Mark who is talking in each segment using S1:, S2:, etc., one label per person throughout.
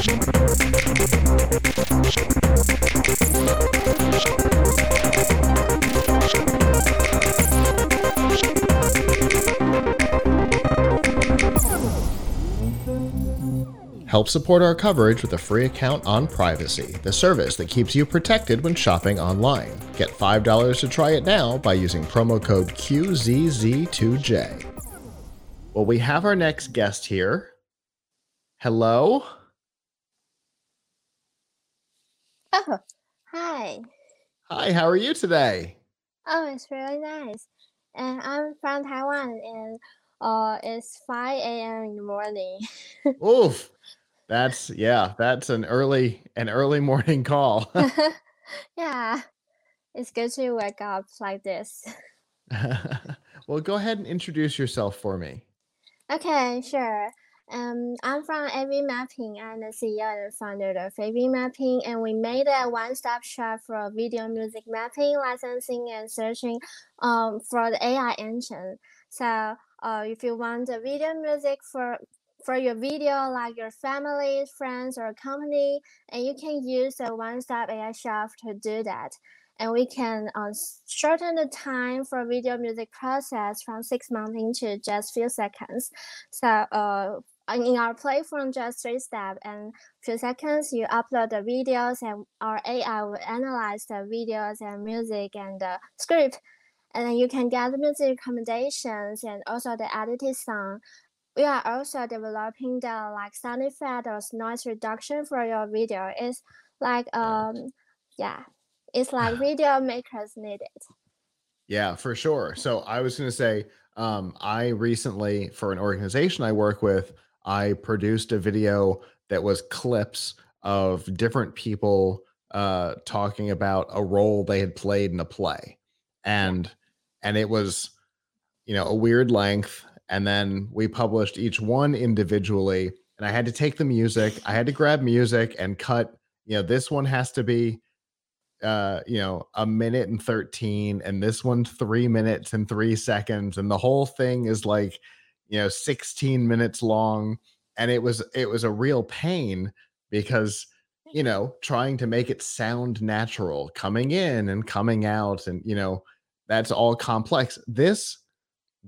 S1: Help support our coverage with a free account on Privacy, the service that keeps you protected when shopping online. Get $5 to try it now by using promo code QZZ2J. Well, we have our next guest here. Hello?
S2: Oh, hi.
S1: Hi, how are you today?
S2: Oh, it's really nice. And I'm from Taiwan and uh it's 5 a.m. in the morning.
S1: Oof. That's yeah, that's an early an early morning call.
S2: yeah. It's good to wake up like this.
S1: well, go ahead and introduce yourself for me.
S2: Okay, sure. Um, I'm from AV Mapping. I'm the CEO and founder of AV Mapping, and we made a one-stop shop for video music mapping, licensing, and searching um, for the AI engine. So, uh, if you want the video music for for your video, like your family, friends, or company, and you can use a one-stop AI shop to do that. And we can uh, shorten the time for video music process from six months into just few seconds. So uh, in our platform, just three steps and few seconds, you upload the videos and our AI will analyze the videos and music and the script. And then you can get the music recommendations and also the edited song we are also developing the like sound effect or noise reduction for your video. It's like um yeah, it's like video makers need it.
S1: Yeah, for sure. So I was going to say, um, I recently for an organization I work with, I produced a video that was clips of different people uh, talking about a role they had played in a play, and and it was, you know, a weird length and then we published each one individually and i had to take the music i had to grab music and cut you know this one has to be uh you know a minute and 13 and this one 3 minutes and 3 seconds and the whole thing is like you know 16 minutes long and it was it was a real pain because you mm-hmm. know trying to make it sound natural coming in and coming out and you know that's all complex this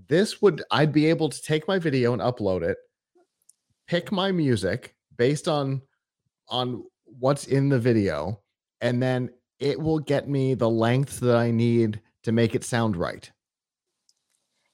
S1: this would I'd be able to take my video and upload it, pick my music based on on what's in the video, and then it will get me the length that I need to make it sound right.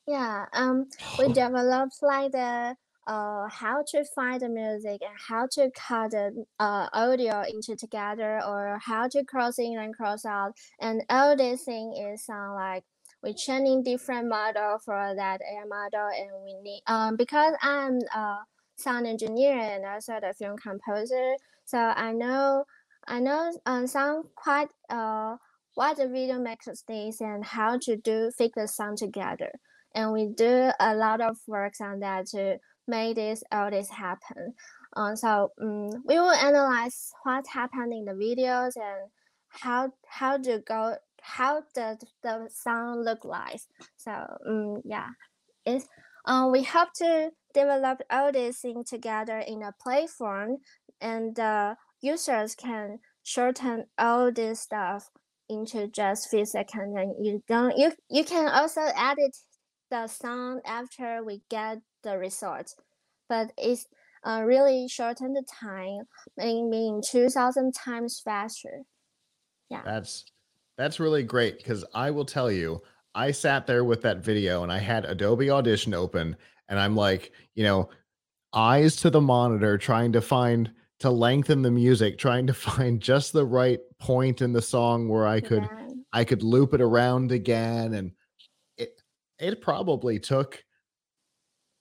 S2: Yeah, um, we developed like the uh how to find the music and how to cut the uh audio into together or how to cross in and cross out, and all this thing is on like we training different model for that AI model, and we need um because I'm a sound engineer and also the film composer, so I know I know um, some quite uh what the video makers needs and how to do fix the sound together, and we do a lot of works on that to make this all this happen. Um, so um, we will analyze what's happened in the videos and how how to go how does the sound look like so um, yeah it's um, we hope to develop all these things together in a platform and users can shorten all this stuff into just few seconds and you don't you you can also edit the sound after we get the result but it's uh, really shortened the time maybe 2000 times faster. Yeah.
S1: That's that's really great because I will tell you, I sat there with that video and I had Adobe Audition open and I'm like, you know, eyes to the monitor trying to find to lengthen the music, trying to find just the right point in the song where I could yeah. I could loop it around again and it probably took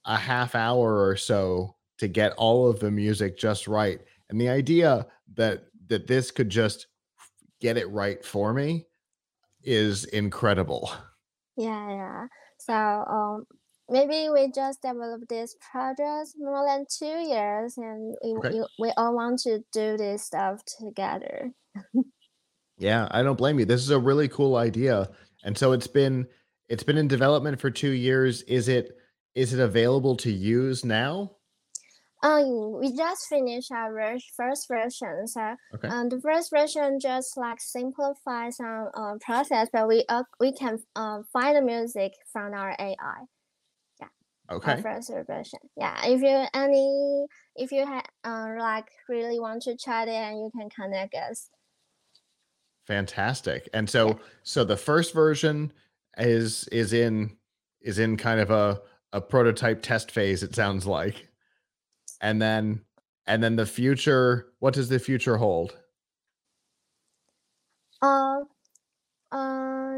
S1: a half hour or so to get all of the music just right. And the idea that that this could just get it right for me is incredible.
S2: Yeah, yeah. So um, maybe we just developed this project more than two years, and we okay. we all want to do this stuff together.
S1: yeah, I don't blame you. This is a really cool idea, and so it's been it's been in development for two years. Is it is it available to use now?
S2: Um, we just finished our first version. So
S1: Okay.
S2: um, the first version just like simplify some uh, process, but we uh, we can uh, find the music from our AI. Yeah.
S1: Okay.
S2: first version. Yeah. If you any if you ha- uh, like really want to try it, and you can connect us.
S1: Fantastic. And so so the first version is is in is in kind of a a prototype test phase it sounds like. And then and then the future what does the future hold?
S2: Uh, uh,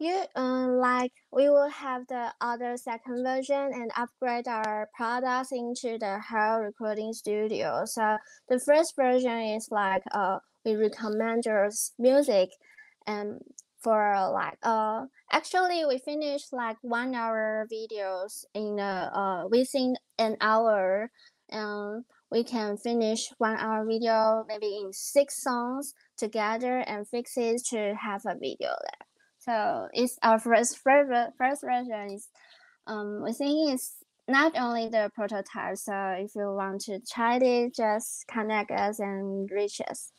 S2: you uh, like we will have the other second version and upgrade our products into the whole recording studio. So the first version is like uh we recommend your music and for like uh actually we finished like one hour videos in a uh within an hour and we can finish one hour video maybe in six songs together and fix it to have a video there. So it's our first first, first version is um we think it's not only the prototype. So if you want to try it, just connect us and reach us.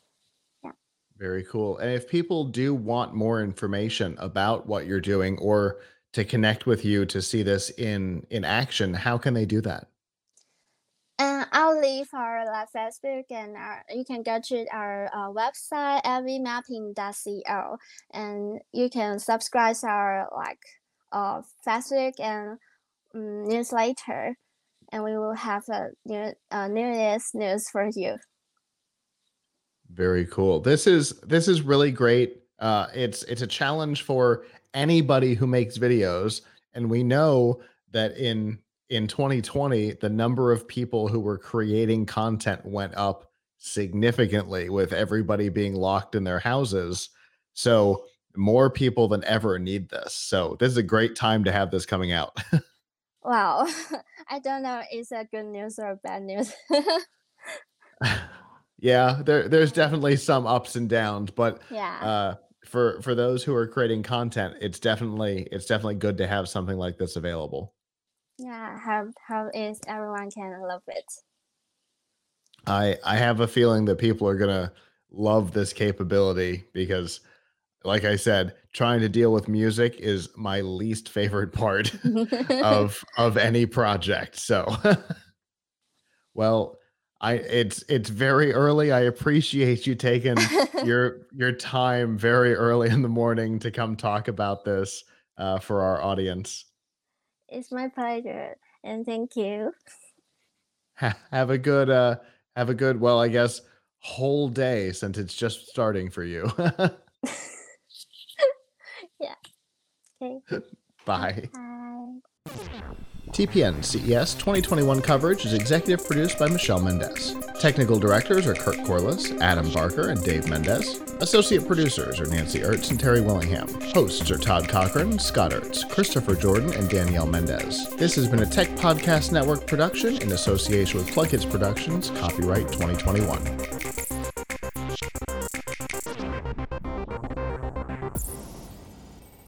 S1: Very cool. And if people do want more information about what you're doing or to connect with you to see this in in action, how can they do that?
S2: And I'll leave our like Facebook and our, you can go to our uh, website avmapping.co and you can subscribe to our like uh Facebook and um, newsletter and we will have a new uh, newest news for you.
S1: Very cool. This is this is really great. Uh, it's it's a challenge for anybody who makes videos, and we know that in in 2020, the number of people who were creating content went up significantly with everybody being locked in their houses. So more people than ever need this. So this is a great time to have this coming out.
S2: Wow, I don't know is it good news or bad news.
S1: yeah, there there's definitely some ups and downs, but
S2: yeah.
S1: uh for for those who are creating content it's definitely it's definitely good to have something like this available
S2: Yeah, how how is everyone can love it.
S1: i i have a feeling that people are gonna love this capability because like i said trying to deal with music is my least favorite part of of any project so well i it's it's very early i appreciate you taking your your time very early in the morning to come talk about this uh, for our audience.
S2: it's my pleasure and thank you.
S1: Ha- have a good uh, have a good well, I guess whole day since it's just starting for you. Yeah.
S2: Okay.
S1: Bye.
S2: Bye.
S1: TPN CES 2021 coverage is executive produced by Michelle Mendez. Technical directors are Kurt Corliss, Adam Barker, and Dave Mendez. Associate producers are Nancy Ertz and Terry Willingham. Hosts are Todd Cochrane, Scott Ertz, Christopher Jordan, and Danielle Mendez. This has been a Tech Podcast Network production in association with PLuGHiTz Productions, copyright 2021.